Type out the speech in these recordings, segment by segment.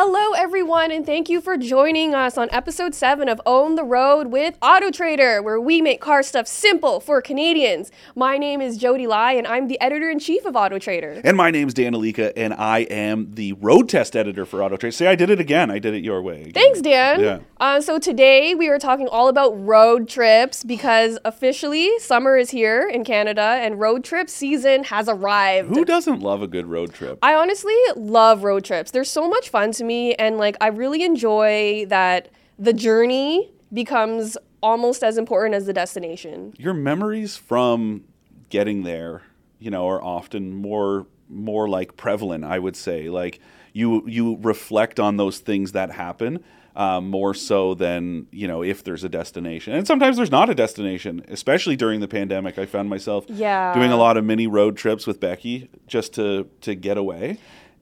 Hello, everyone, and thank you for joining us on episode 7 of Own the Road with Auto Trader, where we make car stuff simple for Canadians. My name is Jody Lai, and I'm the editor in chief of Auto Trader. And my name's Dan Ilika, and I am the road test editor for Auto Trader. See, I did it again. I did it your way. Again. Thanks, Dan. Yeah. Uh, so today we are talking all about road trips because officially summer is here in Canada and road trip season has arrived. Who doesn't love a good road trip? I honestly love road trips. They're so much fun to me, and like I really enjoy that the journey becomes almost as important as the destination. Your memories from getting there, you know, are often more more like prevalent. I would say, like you you reflect on those things that happen. Um, more so than you know if there's a destination and sometimes there's not a destination especially during the pandemic i found myself Yeah. doing a lot of mini road trips with becky just to to get away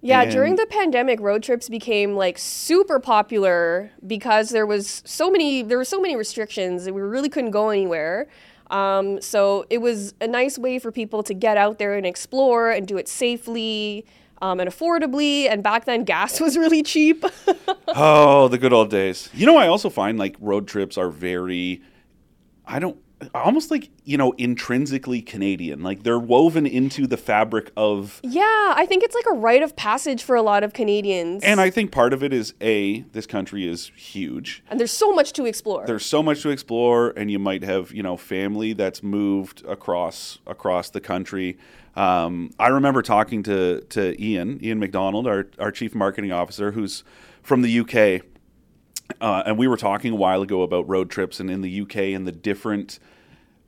Yeah, And- during the pandemic, road trips became like super popular because there was so many there were so many restrictions and we really couldn't go anywhere. Um, so it was a nice way for people to get out there and explore and do it safely um, and affordably. And back then, gas was really cheap. Oh, the good old days. You know, I also find like road trips are very, I don't, almost like, you know, intrinsically Canadian. Like they're woven into the fabric of, yeah, I think it's like a rite of passage for a lot of Canadians. and I think part of it is A, this country is huge. and there's so much to explore. There's so much to explore, and you might have, you know, family that's moved across across the country. Um, I remember talking to to Ian, Ian McDonald, our, our chief marketing officer, who's from the UK, uh, and we were talking a while ago about road trips and in the UK and the different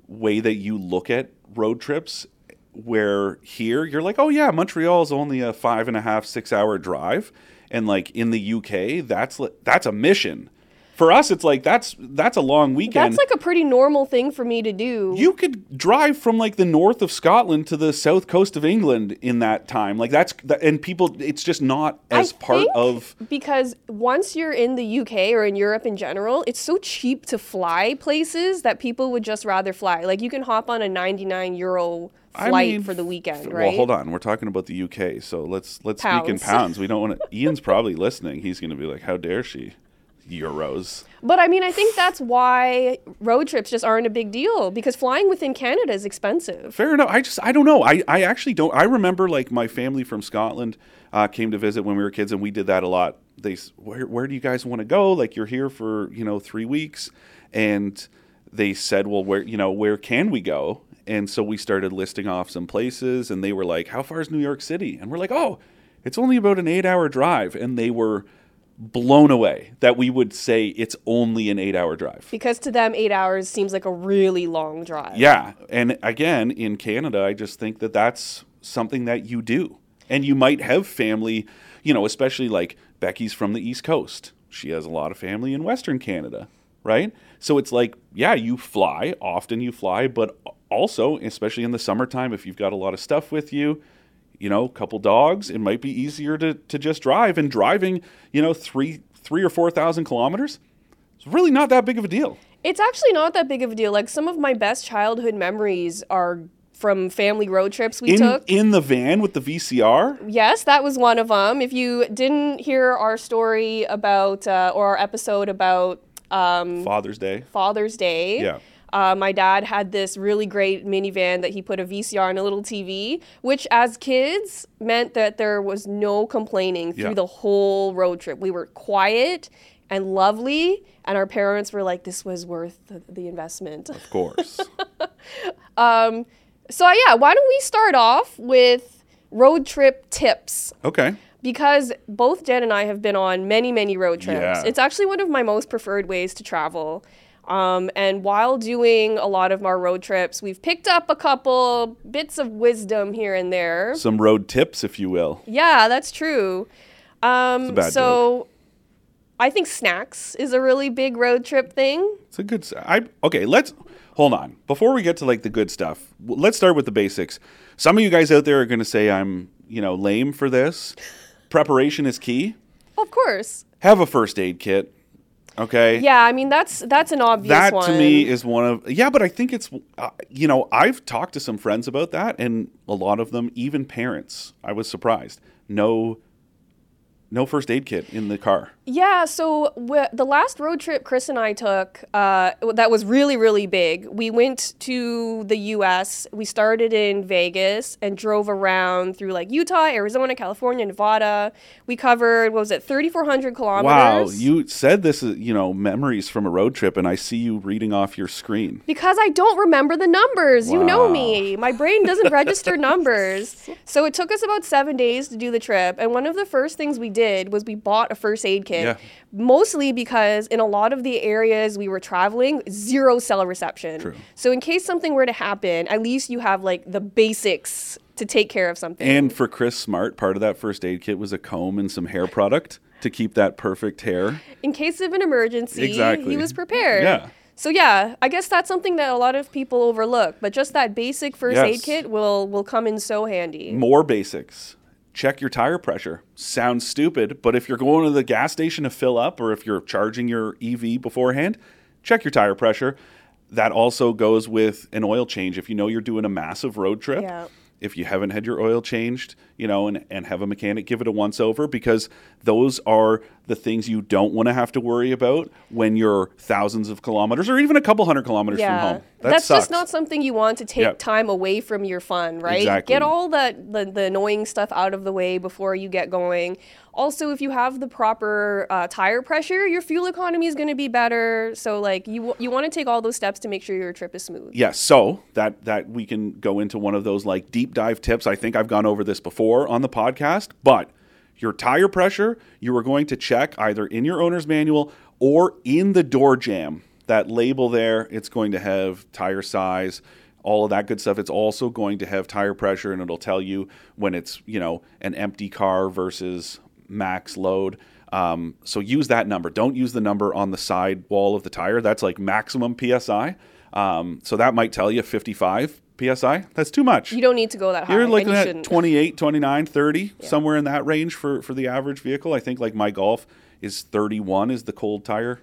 way that you look at road trips. Where here you're like, oh yeah, Montreal is only a five and a half, six hour drive, and like in the UK, that's that's a mission. For us, it's like that's that's a long weekend. That's like a pretty normal thing for me to do. you could drive from like the north of Scotland to the south coast of England in that time. Like that's that, and people, it's just not as I part think of. because once you're in the UK or in Europe in general, it's so cheap to fly places that people would just rather fly. Like you can hop on a 99 euro I flight mean, for the weekend, right? Well, hold on. We're talking about the UK, so let's let's speak in Pounds. pounds. We don't want to. Ian's probably listening. He's going to be like, "How dare she?" Euros. But I mean, I think that's why road trips just aren't a big deal because flying within Canada is expensive. Fair enough. I just I don't know. I, I actually don't. I remember like my family from Scotland uh, came to visit when we were kids, and we did that a lot. They where where do you guys want to go? Like you're here for you know three weeks, and they said, well, where you know where can we go? And so we started listing off some places, and they were like, how far is New York City? And we're like, oh, it's only about an eight hour drive, and they were blown away that we would say it's only an eight hour drive. Because to them, eight hours seems like a really long drive. Yeah, and again, in Canada, I just think that that's something that you do, and you might have family, you know, especially like Becky's from the East Coast. She has a lot of family in Western Canada, right? So it's like, yeah, you fly often, you fly, but also, especially in the summertime, if you've got a lot of stuff with you, you know, a couple dogs, it might be easier to to just drive. And driving, you know, three three or four thousand kilometers, it's really not that big of a deal. It's actually not that big of a deal. Like some of my best childhood memories are from family road trips we In took. in the van with the VCR. Yes, that was one of them. If you didn't hear our story about uh, or our episode about um, Father's Day. Father's Day, Yeah. Uh, my dad had this really great minivan that he put a VCR and a little TV, which as kids meant that there was no complaining through Yeah. the whole road trip. We were quiet and lovely, and our parents were like, "This was worth the, the investment." Of course. So yeah, why don't we start off with road trip tips? okay. because both Jen and I have been on many, many road trips. Yeah. It's actually one of my most preferred ways to travel. Um, and while doing a lot of our road trips, we've picked up a couple bits of wisdom here and there. Some road tips, if you will. Yeah, that's true. Um, so I think snacks is a really big road trip thing. It's a good. I okay. Let's hold on before we get to like the good stuff. Let's start with the basics. Some of you guys out there are going to say I'm you know lame for this. Preparation is key. Of course. Have a first aid kit. Okay. Yeah, I mean that's that's an obvious that one. to me is one of yeah but i think it's uh, you know i've talked to some friends about that and a lot of them even parents i was surprised no no first aid kit in the car. Yeah, so w- the last road trip Chris and I took, uh, that was really, really big. We went to the US. We started in Vegas and drove around through like Utah, Arizona, California, Nevada. We covered, what was it, 3,400 kilometers? Wow, you said this is, you know, memories from a road trip, and I see you reading off your screen. Because I don't remember the numbers. You know me. My brain doesn't register numbers. So it took us about seven days to do the trip. And one of the first things we did was we bought a first aid kit. Yeah. Mostly because in a lot of the areas we were traveling, zero cell reception. True. So in case something were to happen, at least you have like the basics to take care of something. And for Chris Smart, part of that first aid kit was a comb and some hair product to keep that perfect hair. in case of an emergency, Exactly. he was prepared. Yeah. So yeah, I guess that's something that a lot of people overlook, but just that basic first aid kit will will come in so handy. More basics. Check your tire pressure. Sounds stupid, but if you're going to the gas station to fill up or if you're charging your EV beforehand, check your tire pressure. That also goes with an oil change. If you know you're doing a massive road trip, Yeah. if you haven't had your oil changed, you know, and, and have a mechanic give it a once over because those are the things you don't want to have to worry about when you're thousands of kilometers or even a couple hundred kilometers from home. That That's sucks. just not something you want to take Yep. time away from your fun, right? Exactly. Get all that the, the annoying stuff out of the way before you get going. Also, if you have the proper uh, tire pressure, your fuel economy is going to be better. So, like, you you want to take all those steps to make sure your trip is smooth. Yes, so that that we can go into one of those like deep dive tips. I think I've gone over this before on the podcast, but your tire pressure you are going to check either in your owner's manual or in the door jamb. That label there, it's going to have tire size, all of that good stuff. It's also going to have tire pressure and it'll tell you when it's, you know, an empty car versus max load. Um, so use that number. Don't use the number on the side wall of the tire. That's like maximum PSI. Um, so that might tell you 55 PSI. That's too much. You don't need to go that high. You're looking you at shouldn't. 28, 29, 30, somewhere in that range for, for the average vehicle. I think like my Golf is 31 is the cold tire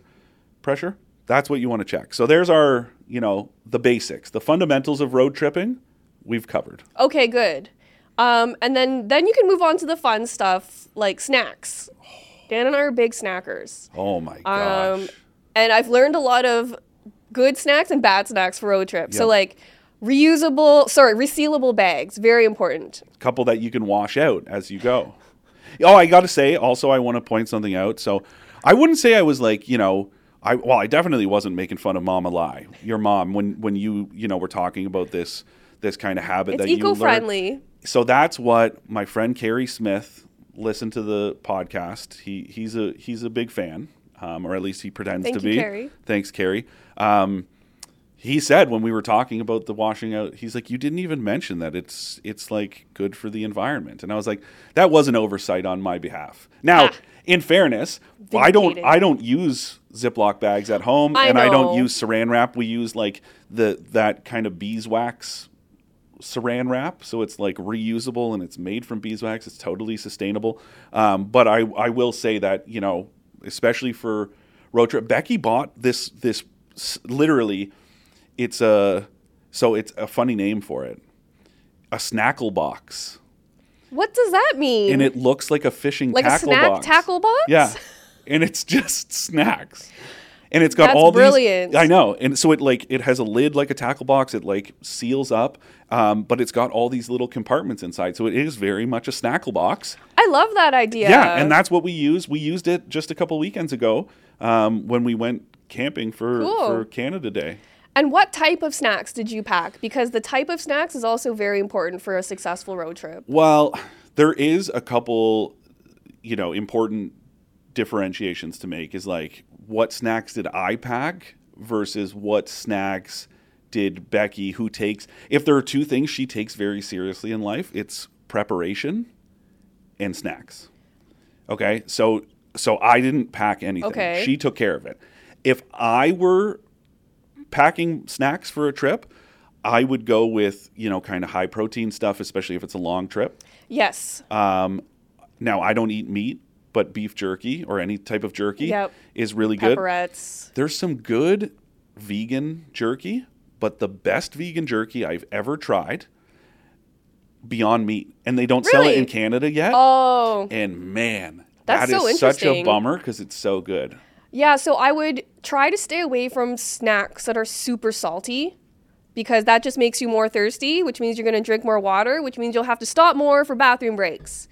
pressure. That's what you want to check. So there's our, you know, the basics, the fundamentals of road tripping we've covered. Okay, good. Um, and then then you can move on to the fun stuff like snacks. Dan and I are big snackers. Oh my gosh. Um, and I've learned a lot of good snacks and bad snacks for road trips. So like reusable, sorry, resealable bags, very important. couple that you can wash out as you go. Oh, I got to say, also, I want to point something out. So, I wouldn't say I was like, you know, I well, I definitely wasn't making fun of Mama Lai, your mom, when when you you know were talking about this this kind of habit It's that you learned. eco-friendly. So that's what my friend Carrie Smith listened to the podcast. He he's a he's a big fan, um, or at least he pretends Thank to you, be. Carrie. Thanks, Carrie. Um, he said when we were talking about the washing out, he's like, "You didn't even mention that it's it's like good for the environment." And I was like, "That was an oversight on my behalf." Now, Ah. in fairness, I don't I don't use Ziploc bags at home, I and I don't use Saran wrap. We use like the that kind of beeswax saran wrap so it's like reusable and it's made from beeswax it's totally sustainable um, but I, I will say that you know especially for road trip becky bought this this literally it's a so it's a funny name for it. A snackle box. What does that mean? and it looks like a fishing like a snack box. tackle box? yeah. And it's just snacks. And it's got That's all brilliant. these i know. And so it like it has a lid like a tackle box. It like seals up. Um, but it's got all these little compartments inside. So it is very much a snackle box. I love that idea. yeah and that's what we use we used it just a couple weekends ago um, when we went camping for Cool. for canada day And what type of snacks did you pack? Because the type of snacks is also very important for a successful road trip. Well, there is a couple, you know, important differentiations to make. Is like, what snacks did I pack versus what snacks did Becky, who takes, if there are two things she takes very seriously in life, it's preparation and snacks. Okay, so so I didn't pack anything. Okay. She took care of it. If I were packing snacks for a trip, I would go with you know kind of high protein stuff, especially if it's a long trip. Yes. Um, now I don't eat meat, but beef jerky or any type of jerky Yep. is really good. There's some good vegan jerky, but the best vegan jerky I've ever tried, Beyond Meat, and they don't sell it in Canada yet. Oh, And man, That's That so is such a bummer because it's so good. Yeah, so I would try to stay away from snacks that are super salty because that just makes you more thirsty, which means you're going to drink more water, which means you'll have to stop more for bathroom breaks.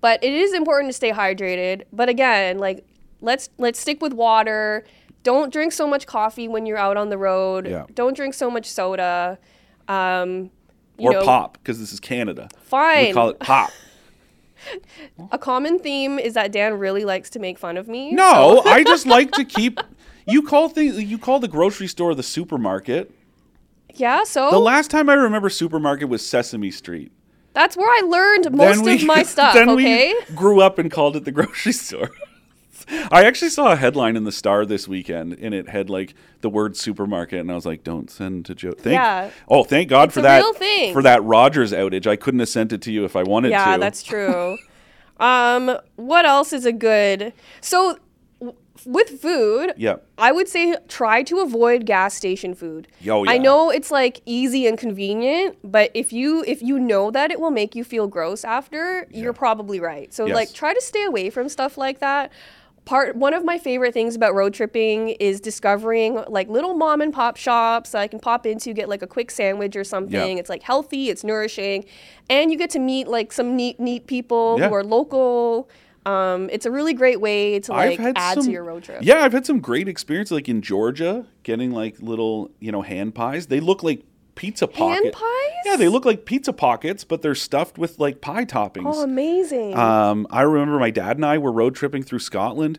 But it is important to stay hydrated. But again, like let's let's stick with water. Don't drink so much coffee when you're out on the road. Yeah. Don't drink so much soda. Um, you Or know, pop because this is Canada. Fine. We call it pop. A common theme is that Dan really likes to make fun of me. No, so- I just like to keep. You call things. You call the grocery store the supermarket. yeah, so The last time I remember supermarket was Sesame Street. that's where I learned most we, of my stuff, then okay? we grew up and called it the grocery store. I actually saw a headline in the Star this weekend, and it had like the word supermarket, and I was like, "Don't send to Joe." Thank, Yeah. Oh, thank God for a that. real thing. For that Rogers outage, I couldn't have sent it to you if I wanted Yeah, to. Yeah, that's true. um, what else is a good? So, w- with food, Yeah. I would say try to avoid gas station food. Oh, I know it's like easy and convenient, but if you if you know that it will make you feel gross after, you're probably right. So Yes. like try to stay away from stuff like that. Part one of my favorite things about road tripping is discovering like little mom and pop shops that I can pop into, get like a quick sandwich or something. It's like healthy, it's nourishing, and you get to meet like some neat neat people Yeah. who are local. Um, it's a really great way to like add some, to your road trip. Yeah, I've had some great experience, like in Georgia, getting like little, you know, hand pies. They look like pizza pocket. pies? Yeah, they look like pizza pockets, but they're stuffed with like pie toppings. Oh, amazing. Um, I remember my dad and I were road tripping through Scotland,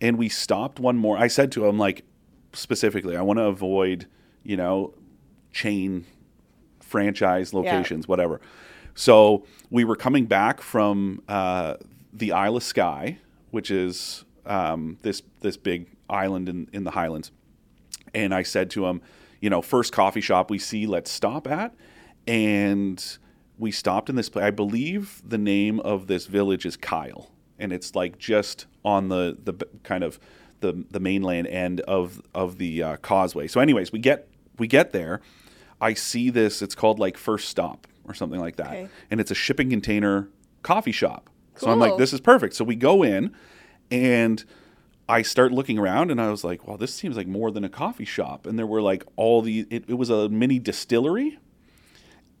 and we stopped one more. I said to him, like, specifically, I want to avoid, you know, chain franchise locations, whatever. So we were coming back from uh, the Isle of Skye, which is um, this this big island in, in the Highlands. And I said to him, you know, first coffee shop we see, let's stop at. And we stopped in this place. I believe the name of this village is Kyle. And it's like just on the, the kind of the, the mainland end of, of the uh, causeway. So anyways, we get, we get there. I see this, it's called like First Stop or something like that. Okay. And it's a shipping container coffee shop. So I'm like, this is perfect. So we go in and I start looking around and I was like, well, this seems like more than a coffee shop. And there were like all the, it, it was a mini distillery.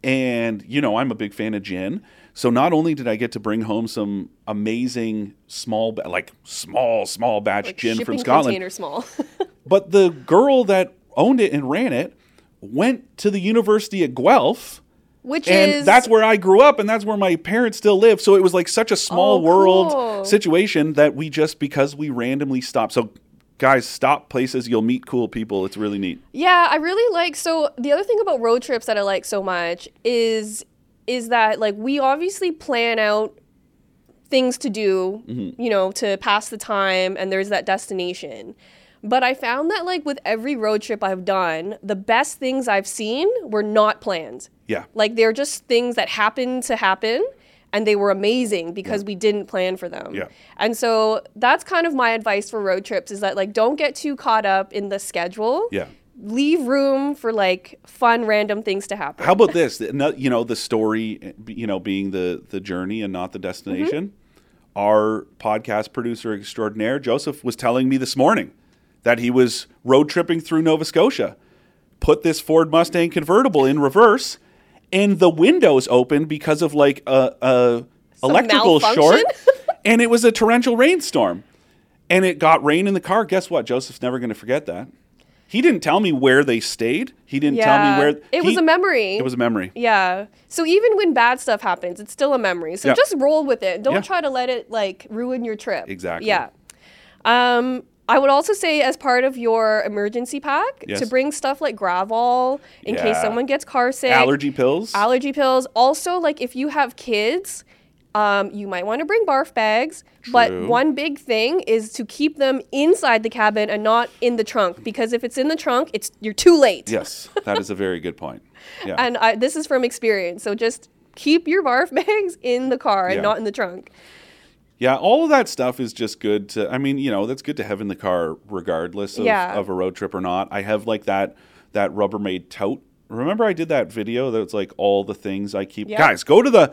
And, you know, I'm a big fan of gin. So not only did I get to bring home some amazing small, like small, small batch Like gin from Scotland, small. but the girl that owned it and ran it went to the University at Guelph Which and is that's where I grew up, and that's where my parents still live. So it was like such a small Oh, world cool. situation that we just because we randomly stopped. So, guys, stop places. You'll meet cool people. It's really neat. Yeah, I really like so the other thing about road trips that I like so much is is that like we obviously plan out things to do, Mm-hmm. you know, to pass the time and there's that destination. But I found that like with every road trip I've done, the best things I've seen were not planned. Yeah, Like they're just things that happened to happen and they were amazing because we didn't plan for them. Yeah. And so that's kind of my advice for road trips is that like don't get too caught up in the schedule. yeah. Leave room for like fun random things to happen. How about this? You know, the story, you know, being the the journey and not the destination. Mm-hmm. Our podcast producer extraordinaire Joseph was telling me this morning that he was road tripping through Nova Scotia, put this Ford Mustang convertible in reverse, and the windows opened because of like a, a electrical short, and it was a torrential rainstorm, and it got rain in the car. Guess what? Joseph's never going to forget that. He didn't tell me where they stayed. He didn't tell me where. it was a memory. It was a memory. Yeah. So even when bad stuff happens, it's still a memory. So Yeah. just roll with it. Don't Yeah. try to let it like ruin your trip. Exactly. Yeah. Um, I would also say as part of your emergency pack Yes. to bring stuff like Gravol in case someone gets car sick. Allergy pills. Allergy pills. Also, like if you have kids, um, you might want to bring barf bags. But one big thing is to keep them inside the cabin and not in the trunk because if it's in the trunk, it's you're too late. yes, that is a very good point. Yeah. And I, this is from experience. So just keep your barf bags in the car and Yeah. not in the trunk. Yeah, all of that stuff is just good to. I mean, you know, that's good to have in the car, regardless of, Yeah. of a road trip or not. I have like that that Rubbermaid tote. Remember, I did that video that was like all the things I keep. Yeah. Guys, go to the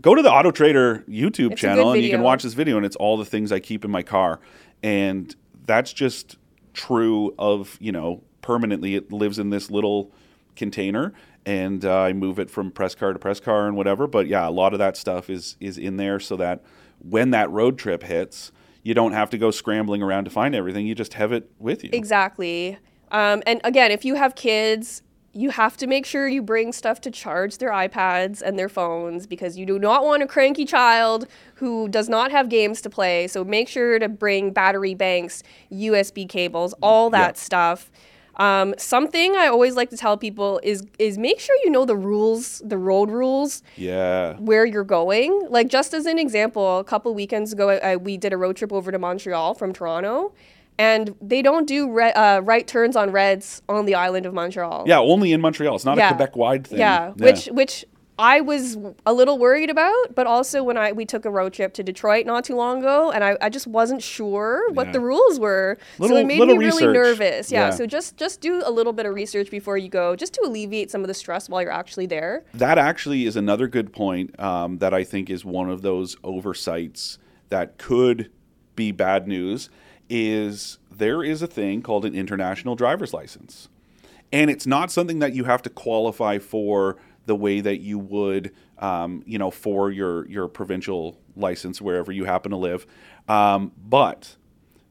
go to the Auto Trader YouTube It's channel and you can watch this video, and it's all the things I keep in my car, and that's just true of you know permanently. It lives in this little container, and uh, I move it from press car to press car and whatever. But yeah, a lot of that stuff is is in there so that when that road trip hits, you don't have to go scrambling around to find everything. You just have it with you. Exactly. Um, and again, if you have kids, you have to make sure you bring stuff to charge their iPads and their phones because you do not want a cranky child who does not have games to play. So make sure to bring battery banks, USB cables, all that Yeah. stuff. Um, something I always like to tell people is is make sure you know the rules, the road rules Yeah. where you're going. Like just as an example, a couple weekends ago, uh, we did a road trip over to Montreal from Toronto, and they don't do re- uh, right turns on reds on the island of Montreal. Yeah, only in Montreal. It's not Yeah. a Quebec wide thing. Yeah, which which I was a little worried about, but also when I we took a road trip to Detroit not too long ago, and I, I just wasn't sure what Yeah. the rules were, so it made little me really nervous. Yeah, Yeah. so just just do a little bit of research before you go, just to alleviate some of the stress while you're actually there. That actually is another good point um, that I think is one of those oversights that could be bad news. Is there is a thing called an international driver's license, and it's not something that you have to qualify for the way that you would, um, you know, for your your provincial license wherever you happen to live. Um, but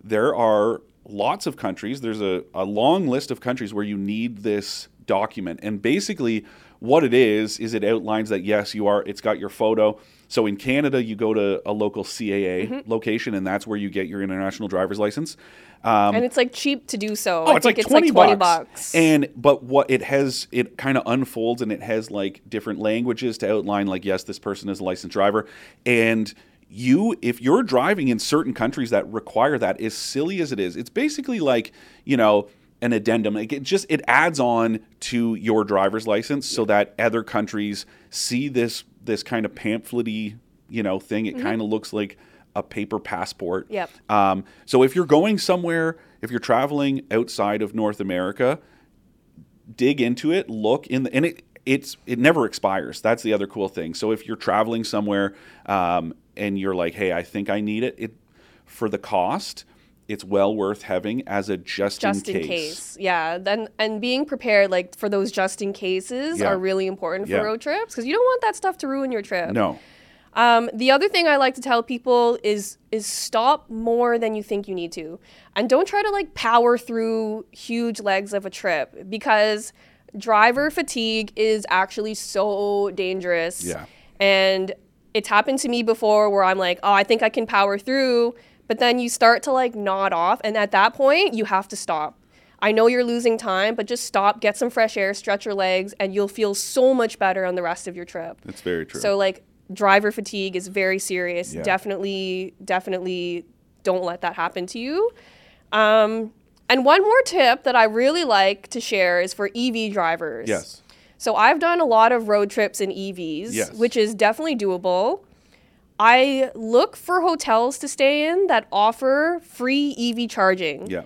there are lots of countries. There's a, a long list of countries where you need this document. And basically, what it is, is it outlines that yes, you are, it's got your photo. So in Canada, you go to a local CAA Mm-hmm. location, and that's where you get your international driver's license. Um, and it's like cheap to do so. Oh, I it's like 20, it's like 20 bucks. bucks. And but what it has it kind of unfolds and it has like different languages to outline like yes, this person is a licensed driver and you if you're driving in certain countries that require that as silly as it is, it's basically like, you know, an addendum. Like it just it adds on to your driver's license so that other countries see this this kind of pamphlet-y, you know, thing. It kind of looks like a paper passport. Yep. Um, so if you're going somewhere, if you're traveling outside of North America, dig into it, look in the, and it it's it never expires. That's the other cool thing. So if you're traveling somewhere um, and you're like, hey, I think I need it, it for the cost, it's well worth having as a just, just in case. Yeah. Then and being prepared like for those just in cases Yeah. are really important for Yeah. road trips because you don't want that stuff to ruin your trip. No. Um, the other thing I like to tell people is is stop more than you think you need to, and don't try to like power through huge legs of a trip because driver fatigue is actually so dangerous. Yeah. And it's happened to me before where I'm like, oh, I think I can power through, but then you start to like nod off, and at that point you have to stop. I know you're losing time, but just stop, get some fresh air, stretch your legs, and you'll feel so much better on the rest of your trip. That's very true. So like driver fatigue is very serious. Yeah. Definitely, definitely don't let that happen to you. Um, and one more tip that I really like to share is for EV drivers. yes. So I've done a lot of road trips in EVs, Yes. which is definitely doable. I look for hotels to stay in that offer free EV charging. Yeah.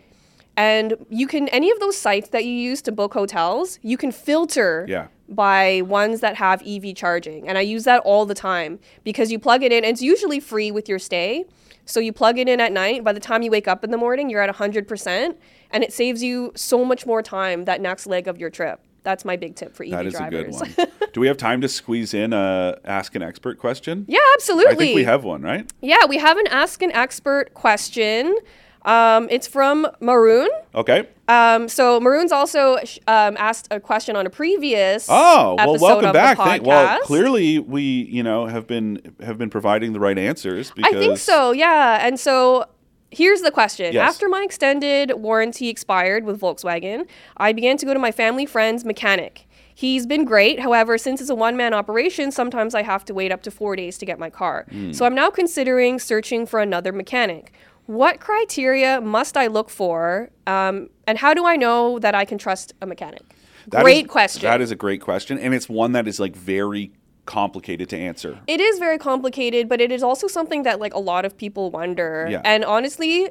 And you can any of those sites that you use to book hotels, you can filter Yeah. by ones that have EV charging. And I use that all the time because you plug it in, and it's usually free with your stay. So you plug it in at night. By the time you wake up in the morning, you're at 100%, and it saves you so much more time that next leg of your trip. That's my big tip for EV That is drivers. a good one. Do we have time to squeeze in a ask an expert question? yeah, absolutely. I think we have one, right? Yeah, we have an Ask an Expert question. Um, it's from Maroon. Okay. Um, so Maroon's also sh- um, asked a question on a previous Oh, well, welcome back. Thank- well, clearly we, you know, have been have been providing the right answers because I think so, yeah. And so here's the question. Yes. After my extended warranty expired with Volkswagen, I began to go to my family friend's mechanic. He's been great. However, since it's a one man operation, sometimes I have to wait up to four days to get my car. Hmm. So I'm now considering searching for another mechanic. What criteria must I look for? Um, and how do I know that I can trust a mechanic? That is- great question. That is a great question, and it's one that is like very complicated to answer. It is very complicated, but it is also something that like a lot of people wonder. Yeah. And honestly,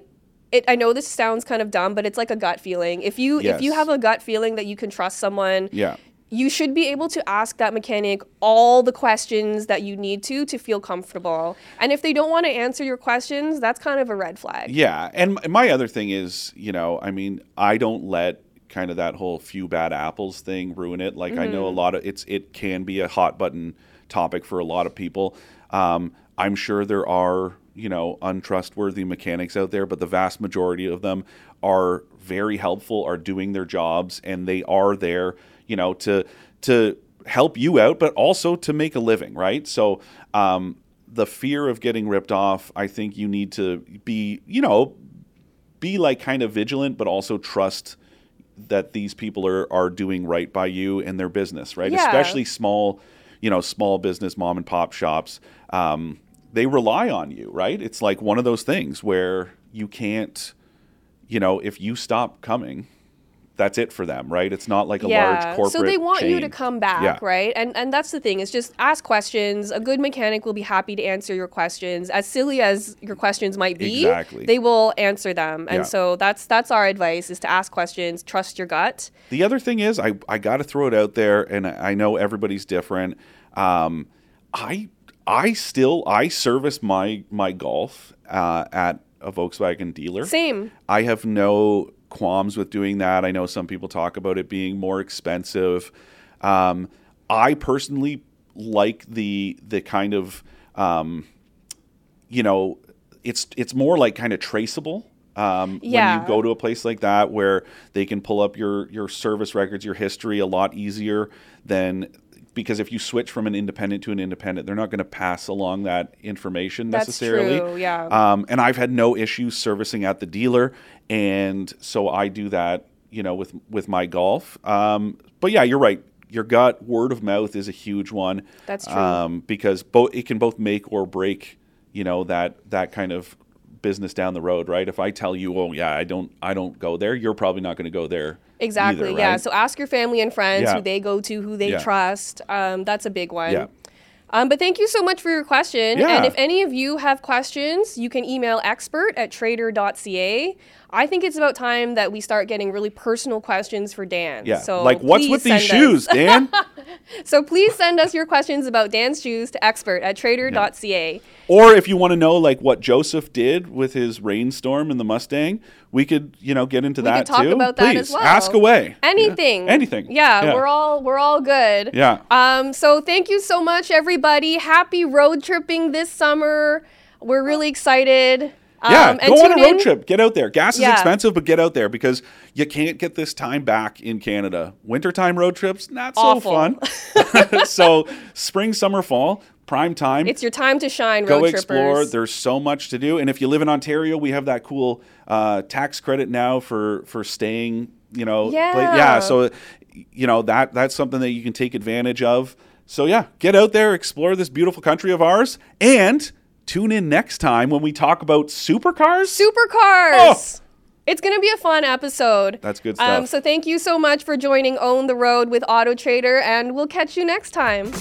it I know this sounds kind of dumb, but it's like a gut feeling. If you if you have a gut feeling that you can trust someone, Yeah. you should be able to ask that mechanic all the questions that you need to to feel comfortable. And if they don't want to answer your questions, that's kind of a red flag. Yeah, and my other thing is, you know, I mean, I don't let kind of that whole few bad apples thing ruin it. Like I know a lot of it's it can be a hot button topic for a lot of people. Um, I'm sure there are you know untrustworthy mechanics out there, but the vast majority of them are very helpful, are doing their jobs, and they are there, you know, to to help you out, but also to make a living, right? So. Um, the fear of getting ripped off, I think you need to be, you know, be like kind of vigilant, but also trust that these people are are doing right by you and their business, right? Yeah. Especially small, you know, small business mom and pop shops. Um, they rely on you, right? It's like one of those things where you can't, you know, if you stop coming, that's it for them, right? It's not like a large corporate. So they want you to come back, Yeah. right? And and that's the thing is just ask questions. A good mechanic will be happy to answer your questions. As silly as your questions might be, Exactly. they will answer them. And Yeah. so that's that's our advice is to ask questions, trust your gut. The other thing is, I, I got to throw it out there, and I know everybody's different. Um, I I still I service my my golf uh, at a Volkswagen dealer. Same. I have no qualms with doing that. I know some people talk about it being more expensive. Um, I personally like the the kind of um, you know it's it's more like kind of traceable. Um, When you go to a place like that where they can pull up your your service records, your history a lot easier than because if you switch from an independent to an independent, they're not going to pass along that information That's necessarily. true, yeah. Um, and I've had no issues servicing at the dealer, and so I do that, you know, with with my golf. Um, but yeah, you're right. Your gut, word of mouth is a huge one. That's true. Um, because both it can both make or break, you know, that that kind of business down the road, right? If I tell you, oh yeah, I don't I don't go there, you're probably not going to go there. Exactly. either, Yeah. So ask your family and friends Yeah. who they go to, who they Yeah. trust. Um, that's a big one. Yeah. Um, but thank you so much for your question. Yeah. And if any of you have questions, you can email expert at trader.ca. I think it's about time that we start getting really personal questions for Dan. Yeah. So like what's with these send us- shoes, Dan? So please send us your questions about Dan's shoes to expert at trader.ca. Or if you want to know like what Joseph did with his rainstorm in the Mustang, we could, you know, get into We that could talk too. about that Please, as well. ask away. Anything. Yeah. Anything. Yeah, we're all we're all good. Yeah. Um, so thank you so much, everybody. Happy road tripping this summer. We're really excited. Yeah, Um, go on a road in- trip. Get out there. Gas is Yeah. expensive, but get out there because you can't get this time back in Canada. Wintertime road trips, not so Awful. fun. so spring, summer, fall, prime time. It's your time to shine, go road explore. trippers. There's so much to do, and if you live in Ontario, we have that cool uh, tax credit now for for staying. You know, Yeah. yeah. So you know that that's something that you can take advantage of. So yeah, get out there, explore this beautiful country of ours, and tune in next time when we talk about supercars. Supercars. It's going to be a fun episode. Oh. That's good Um, stuff. so thank you so much for joining Own the Road with Auto Trader, and we'll catch you next time.